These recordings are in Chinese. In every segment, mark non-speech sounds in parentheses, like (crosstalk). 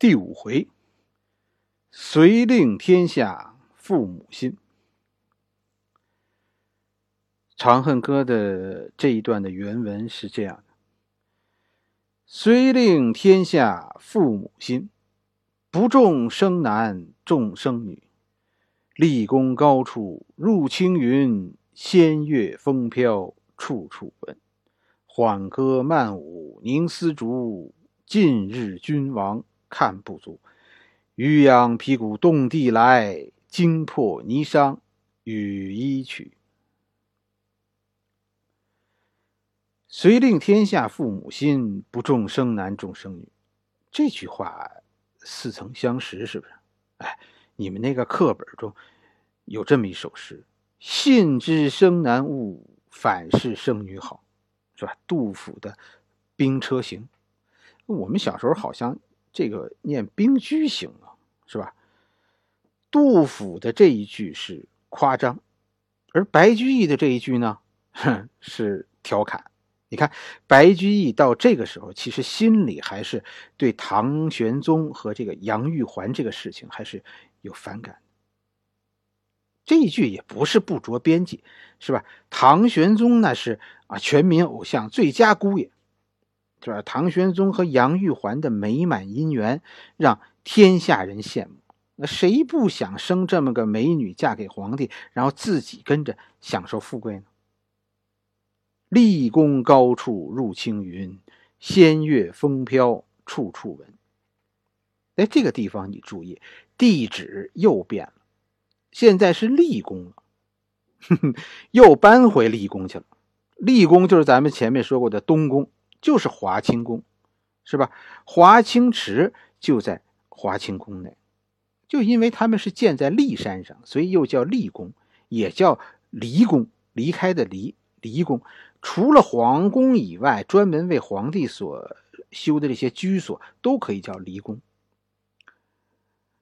第五回，遂令天下父母心。《长恨歌》的这一段的原文是这样的：“遂令天下父母心，不重生男重生女。立功高处入青云，仙乐风飘处处闻。缓歌慢舞凝丝竹，近日君王。”看不足，渔阳鼙鼓动地来，惊破霓裳羽衣曲。遂令天下父母心，不重生男重生女。这句话似曾相识，是不是？哎，你们那个课本中有这么一首诗：“信知生男误，反是生女好。”是吧？杜甫的《兵车行》。我们小时候好像。这个念兵居行啊，是吧？杜甫的这一句是夸张，而白居易的这一句呢，是调侃。你看，白居易到这个时候，其实心里还是对唐玄宗和这个杨玉环这个事情还是有反感。这一句也不是不着边际，是吧？唐玄宗那是啊，全民偶像，最佳姑爷。就是？唐玄宗和杨玉环的美满姻缘，让天下人羡慕。那谁不想生这么个美女嫁给皇帝，然后自己跟着享受富贵呢？立功高处入青云，仙乐风飘处处闻。哎，这个地方你注意，地址又变了，现在是立功了，(laughs) 又搬回立功去了。立功就是咱们前面说过的东宫。就是华清宫，是吧？华清池就在华清宫内，就因为他们是建在骊山上，所以又叫骊宫，也叫离宫。离开的离，离宫。除了皇宫以外，专门为皇帝所修的这些居所，都可以叫离宫。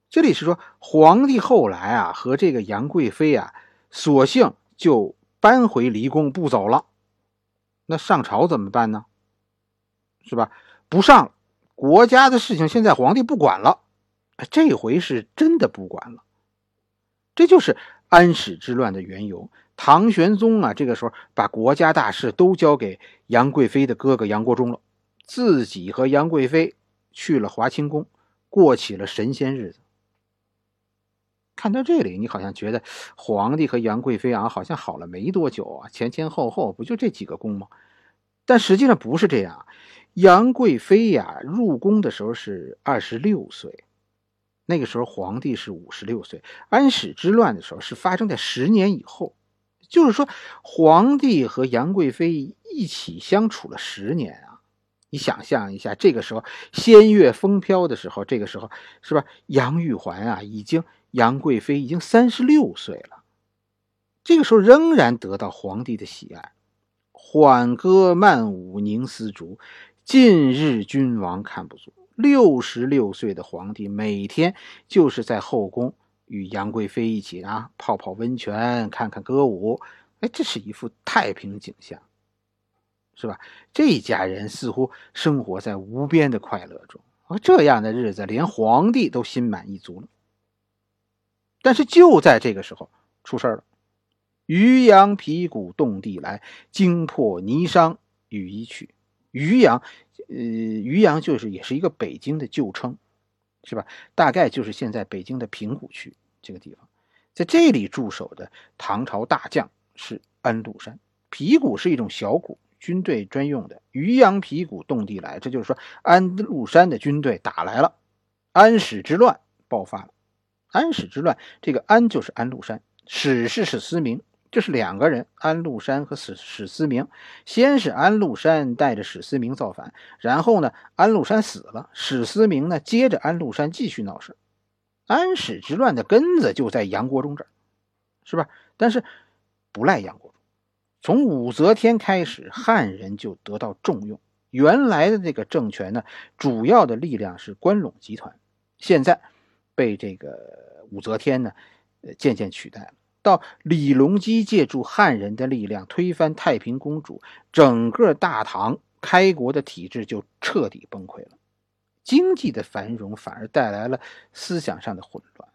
这里是说，皇帝后来啊，和这个杨贵妃啊，索性就搬回离宫不走了。那上朝怎么办呢？是吧？不上国家的事情，现在皇帝不管了。这回是真的不管了。这就是安史之乱的缘由。唐玄宗啊，这个时候把国家大事都交给杨贵妃的哥哥杨国忠了，自己和杨贵妃去了华清宫，过起了神仙日子。看到这里，你好像觉得皇帝和杨贵妃啊，好像好了没多久啊，前前后后不就这几个宫吗？但实际上不是这样。杨贵妃呀，入宫的时候是二十六岁，那个时候皇帝是五十六岁。安史之乱的时候是发生在十年以后，就是说皇帝和杨贵妃一起相处了十年啊！你想象一下，这个时候仙乐风飘的时候，这个时候是吧？杨玉环啊，已经杨贵妃已经三十六岁了，这个时候仍然得到皇帝的喜爱，缓歌慢舞凝丝竹。近日君王看不足，六十六岁的皇帝每天就是在后宫与杨贵妃一起啊泡泡温泉、看看歌舞，哎，这是一幅太平景象，是吧？这一家人似乎生活在无边的快乐中，而这样的日子连皇帝都心满意足了。但是就在这个时候出事了，渔阳鼙鼓动地来，惊破霓裳羽衣曲。渔阳，呃，渔阳就是也是一个北京的旧称，是吧？大概就是现在北京的平谷区这个地方，在这里驻守的唐朝大将是安禄山。皮鼓是一种小鼓，军队专用的。渔阳皮鼓动地来，这就是说安禄山的军队打来了，安史之乱爆发了。安史之乱，这个安就是安禄山，史是史思明。这是两个人，安禄山和史史思明。先是安禄山带着史思明造反，然后呢，安禄山死了，史思明呢接着安禄山继续闹事。安史之乱的根子就在杨国忠这儿，是吧？但是不赖杨国忠。从武则天开始，汉人就得到重用。原来的这个政权呢，主要的力量是关陇集团，现在被这个武则天呢，呃，渐渐取代了。到李隆基借助汉人的力量推翻太平公主，整个大唐开国的体制就彻底崩溃了。经济的繁荣反而带来了思想上的混乱。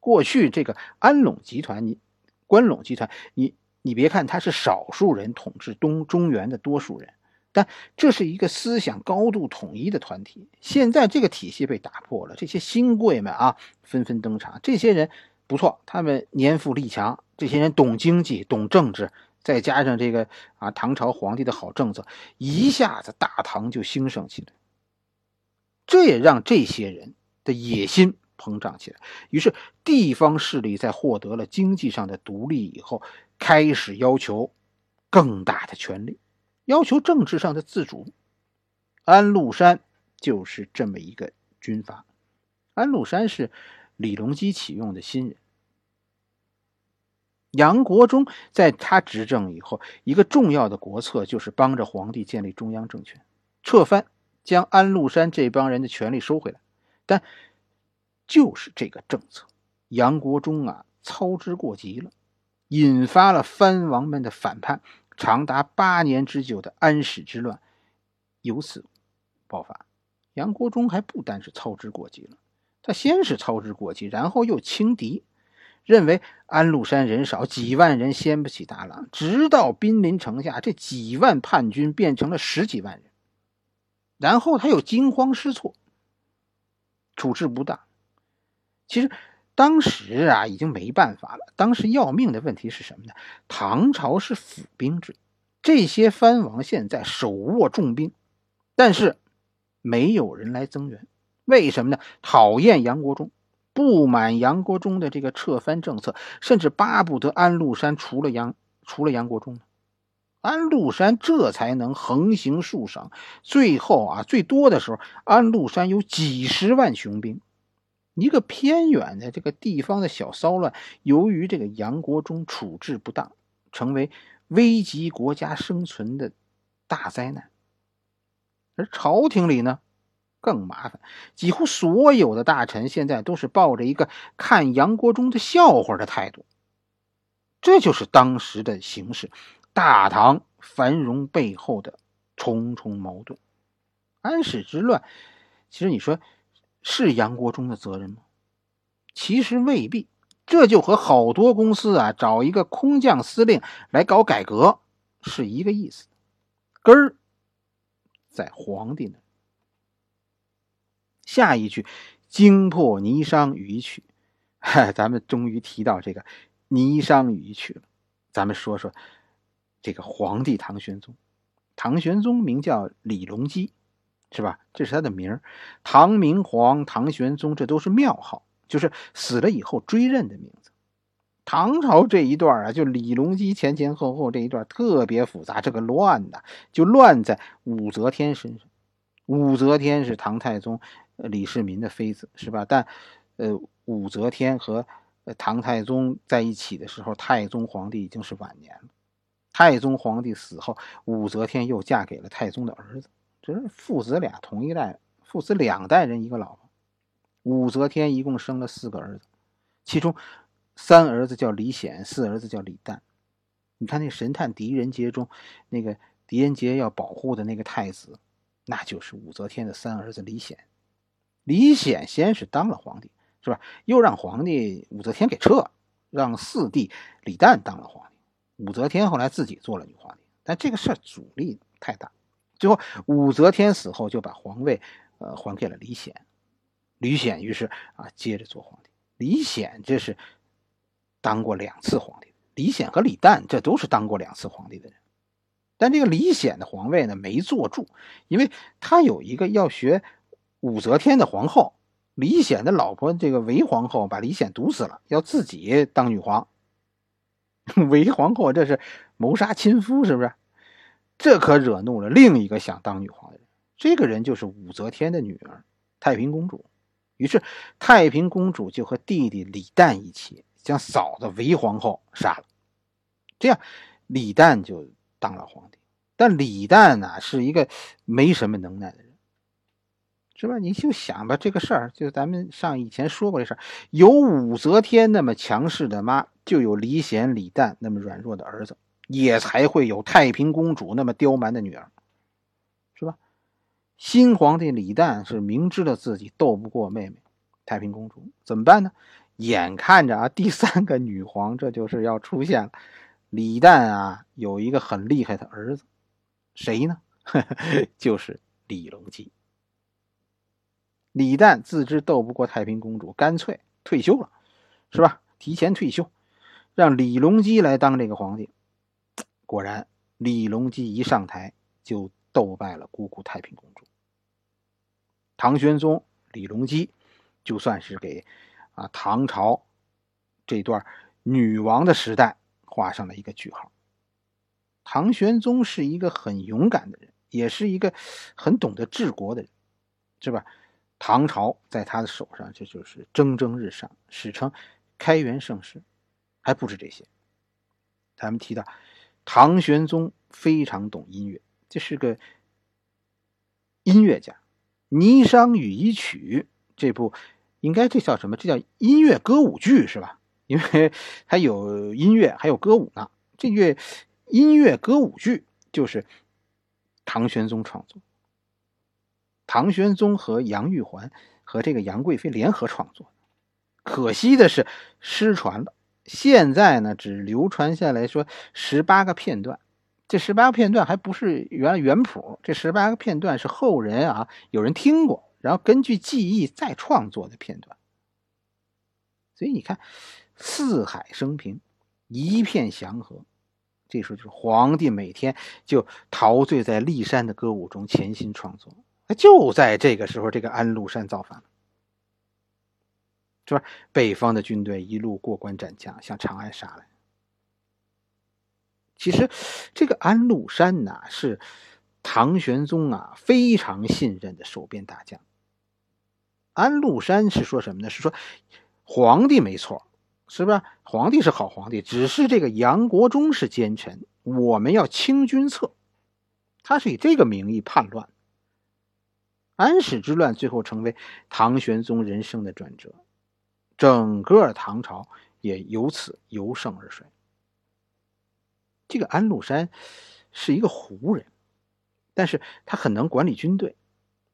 过去这个安陇集团，你关陇集团，你你别看他是少数人统治东中原的多数人，但这是一个思想高度统一的团体。现在这个体系被打破了，这些新贵们啊纷纷登场。这些人不错，他们年富力强，这些人懂经济、懂政治。再加上这个啊，唐朝皇帝的好政策，一下子大唐就兴盛起来。这也让这些人的野心膨胀起来。于是，地方势力在获得了经济上的独立以后，开始要求更大的权力，要求政治上的自主。安禄山就是这么一个军阀。安禄山是李隆基启用的新人。杨国忠在他执政以后，一个重要的国策就是帮着皇帝建立中央政权，撤藩，将安禄山这帮人的权力收回来。但就是这个政策，杨国忠啊操之过急了，引发了藩王们的反叛，长达八年之久的安史之乱由此爆发。杨国忠还不单是操之过急了，他先是操之过急，然后又轻敌。认为安禄山人少，几万人掀不起大浪。直到兵临城下，这几万叛军变成了十几万人，然后他又惊慌失措，处置不当。其实当时啊，已经没办法了。当时要命的问题是什么呢？唐朝是府兵制，这些藩王现在手握重兵，但是没有人来增援。为什么呢？讨厌杨国忠。不满杨国忠的这个撤藩政策，甚至巴不得安禄山除了杨除了杨国忠呢？安禄山这才能横行数省。最后啊，最多的时候，安禄山有几十万雄兵。一个偏远的这个地方的小骚乱，由于这个杨国忠处置不当，成为危及国家生存的大灾难。而朝廷里呢？更麻烦，几乎所有的大臣现在都是抱着一个看杨国忠的笑话的态度。这就是当时的形势，大唐繁荣背后的重重矛盾。安史之乱，其实你说是杨国忠的责任吗？其实未必。这就和好多公司啊找一个空降司令来搞改革是一个意思，根儿在皇帝那。下一句“惊破霓裳羽衣曲”，咱们终于提到这个霓裳羽衣曲了。咱们说说这个皇帝唐玄宗。唐玄宗名叫李隆基，是吧？这是他的名儿。唐明皇、唐玄宗，这都是庙号，就是死了以后追认的名字。唐朝这一段啊，就李隆基前前后后这一段特别复杂，这个乱的就乱在武则天身上。武则天是唐太宗。李世民的妃子是吧？但，呃，武则天和唐太宗在一起的时候，太宗皇帝已经是晚年了。太宗皇帝死后，武则天又嫁给了太宗的儿子，这是父子俩同一代，父子两代人一个老婆。武则天一共生了四个儿子，其中三儿子叫李显，四儿子叫李旦。你看那神探狄仁杰中，那个狄仁杰要保护的那个太子，那就是武则天的三儿子李显。李显先是当了皇帝，是吧？又让皇帝武则天给撤，让四弟李旦当了皇帝。武则天后来自己做了女皇帝，但这个事儿阻力太大。最后武则天死后，就把皇位呃还给了李显。李显于是啊接着做皇帝。李显这是当过两次皇帝，李显和李旦这都是当过两次皇帝的人。但这个李显的皇位呢没坐住，因为他有一个要学。武则天的皇后李显的老婆，这个韦皇后把李显毒死了，要自己当女皇。(laughs) 韦皇后这是谋杀亲夫，是不是？这可惹怒了另一个想当女皇的人，这个人就是武则天的女儿太平公主。于是太平公主就和弟弟李旦一起将嫂子韦皇后杀了，这样李旦就当了皇帝。但李旦呢，是一个没什么能耐的人。是吧？你就想吧，这个事儿，就咱们上以前说过这事儿，有武则天那么强势的妈，就有李显、李旦那么软弱的儿子，也才会有太平公主那么刁蛮的女儿，是吧？新皇帝李旦是明知道自己斗不过妹妹太平公主，怎么办呢？眼看着啊，第三个女皇这就是要出现了。李旦啊，有一个很厉害的儿子，谁呢？(laughs) 就是李隆基。李旦自知斗不过太平公主，干脆退休了，是吧？提前退休，让李隆基来当这个皇帝。果然，李隆基一上台就斗败了姑姑太平公主。唐玄宗李隆基就算是给啊唐朝这段女王的时代画上了一个句号。唐玄宗是一个很勇敢的人，也是一个很懂得治国的人，是吧？唐朝在他的手上，这就是蒸蒸日上，史称开元盛世。还不止这些，咱们提到唐玄宗非常懂音乐，这是个音乐家。《霓裳羽衣曲》这部，应该这叫什么？这叫音乐歌舞剧是吧？因为它有音乐，还有歌舞呢。这乐音乐歌舞剧就是唐玄宗创作，唐玄宗和杨玉环和这个杨贵妃联合创作。可惜的是失传了，现在呢只流传下来说十八个片段。这十八个片段还不是原来原谱，这十八个片段是后人啊有人听过，然后根据记忆再创作的片段。所以你看，四海升平，一片祥和，这时候就是皇帝每天就陶醉在骊山的歌舞中，潜心创作。就在这个时候，这个安禄山造反了，是吧？北方的军队一路过关斩将，向长安杀来。其实，这个安禄山呐，是唐玄宗啊非常信任的守边大将。安禄山是说什么呢？是说皇帝没错，是吧？皇帝是好皇帝，只是这个杨国忠是奸臣，我们要清君侧。他是以这个名义叛乱。安史之乱最后成为唐玄宗人生的转折，整个唐朝也由此由盛而衰。这个安禄山是一个胡人，但是他很能管理军队，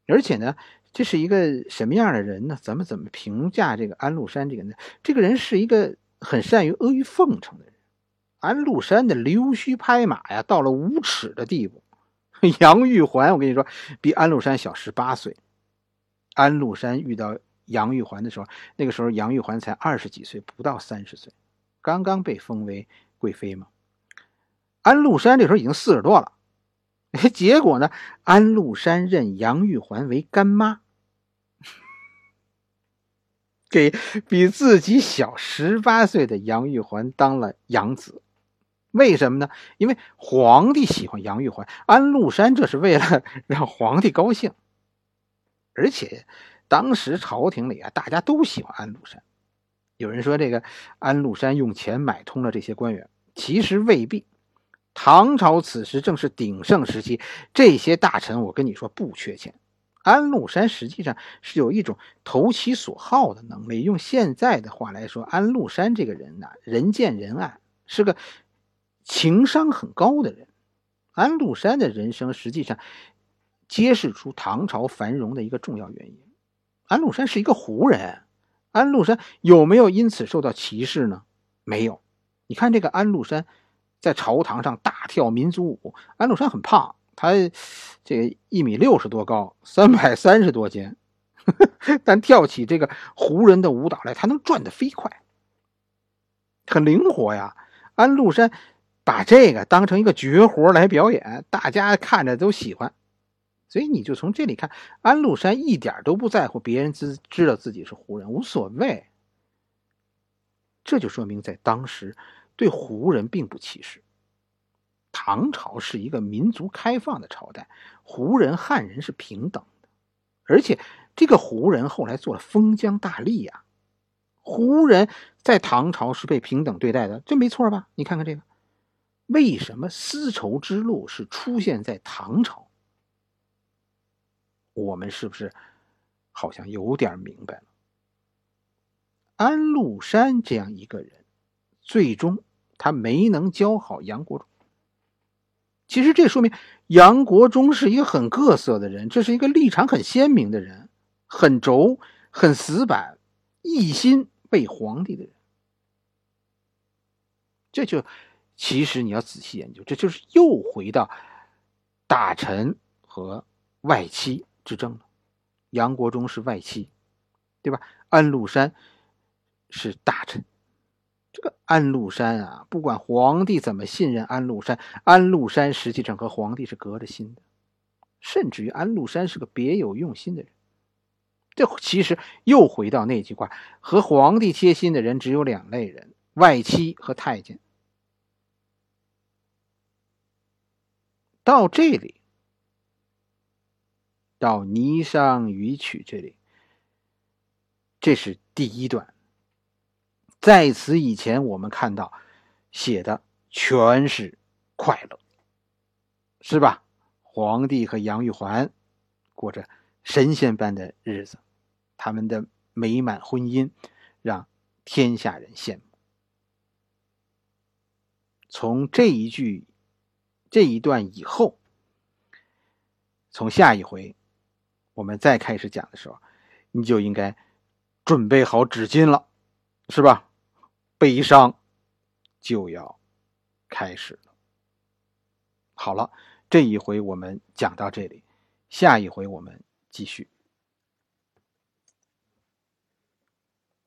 而且呢，这是一个什么样的人呢？咱们怎么评价这个安禄山这个呢？这个人是一个很善于阿谀奉承的人。安禄山的溜须拍马呀，到了无耻的地步。(laughs) 杨玉环，我跟你说，比安禄山小十八岁。安禄山遇到杨玉环的时候，那个时候杨玉环才二十几岁，不到三十岁，刚刚被封为贵妃嘛。安禄山这时候已经四十多了，(laughs) 结果呢，安禄山认杨玉环为干妈，(laughs) 给比自己小十八岁的杨玉环当了养子。为什么呢？因为皇帝喜欢杨玉环，安禄山这是为了 (laughs) 让皇帝高兴。而且当时朝廷里啊，大家都喜欢安禄山。有人说这个安禄山用钱买通了这些官员，其实未必。唐朝此时正是鼎盛时期，这些大臣，我跟你说不缺钱。安禄山实际上是有一种投其所好的能力。用现在的话来说，安禄山这个人呢，人见人爱，是个情商很高的人。安禄山的人生实际上揭示出唐朝繁荣的一个重要原因。安禄山是一个胡人，安禄山有没有因此受到歧视呢？没有。你看这个安禄山。在朝堂上大跳民族舞，安禄山很胖，他这一米六十多高，三百三十多斤，(laughs) 但跳起这个胡人的舞蹈来，他能转得飞快，很灵活呀。安禄山把这个当成一个绝活来表演，大家看着都喜欢，所以你就从这里看，安禄山一点都不在乎别人知知道自己是胡人，无所谓。这就说明在当时。对胡人并不歧视。唐朝是一个民族开放的朝代，胡人、汉人是平等的，而且这个胡人后来做了封疆大吏呀。胡人在唐朝是被平等对待的，这没错吧？你看看这个，为什么丝绸之路是出现在唐朝？我们是不是好像有点明白了？安禄山这样一个人。最终，他没能教好杨国忠。其实这说明杨国忠是一个很各色的人，这是一个立场很鲜明的人，很轴、很死板，一心为皇帝的人。这就其实你要仔细研究，这就是又回到大臣和外戚之争了。杨国忠是外戚，对吧？安禄山是大臣。这个安禄山啊，不管皇帝怎么信任安禄山，安禄山实际上和皇帝是隔着心的，甚至于安禄山是个别有用心的人。这其实又回到那句话：和皇帝贴心的人只有两类人，外戚和太监。到这里，到《霓裳羽曲》这里，这是第一段。在此以前，我们看到写的全是快乐，是吧？皇帝和杨玉环过着神仙般的日子，他们的美满婚姻让天下人羡慕。从这一句。这一段以后，从下一回我们再开始讲的时候，你就应该准备好纸巾了，是吧？悲伤就要开始了。好了，这一回我们讲到这里，下一回我们继续。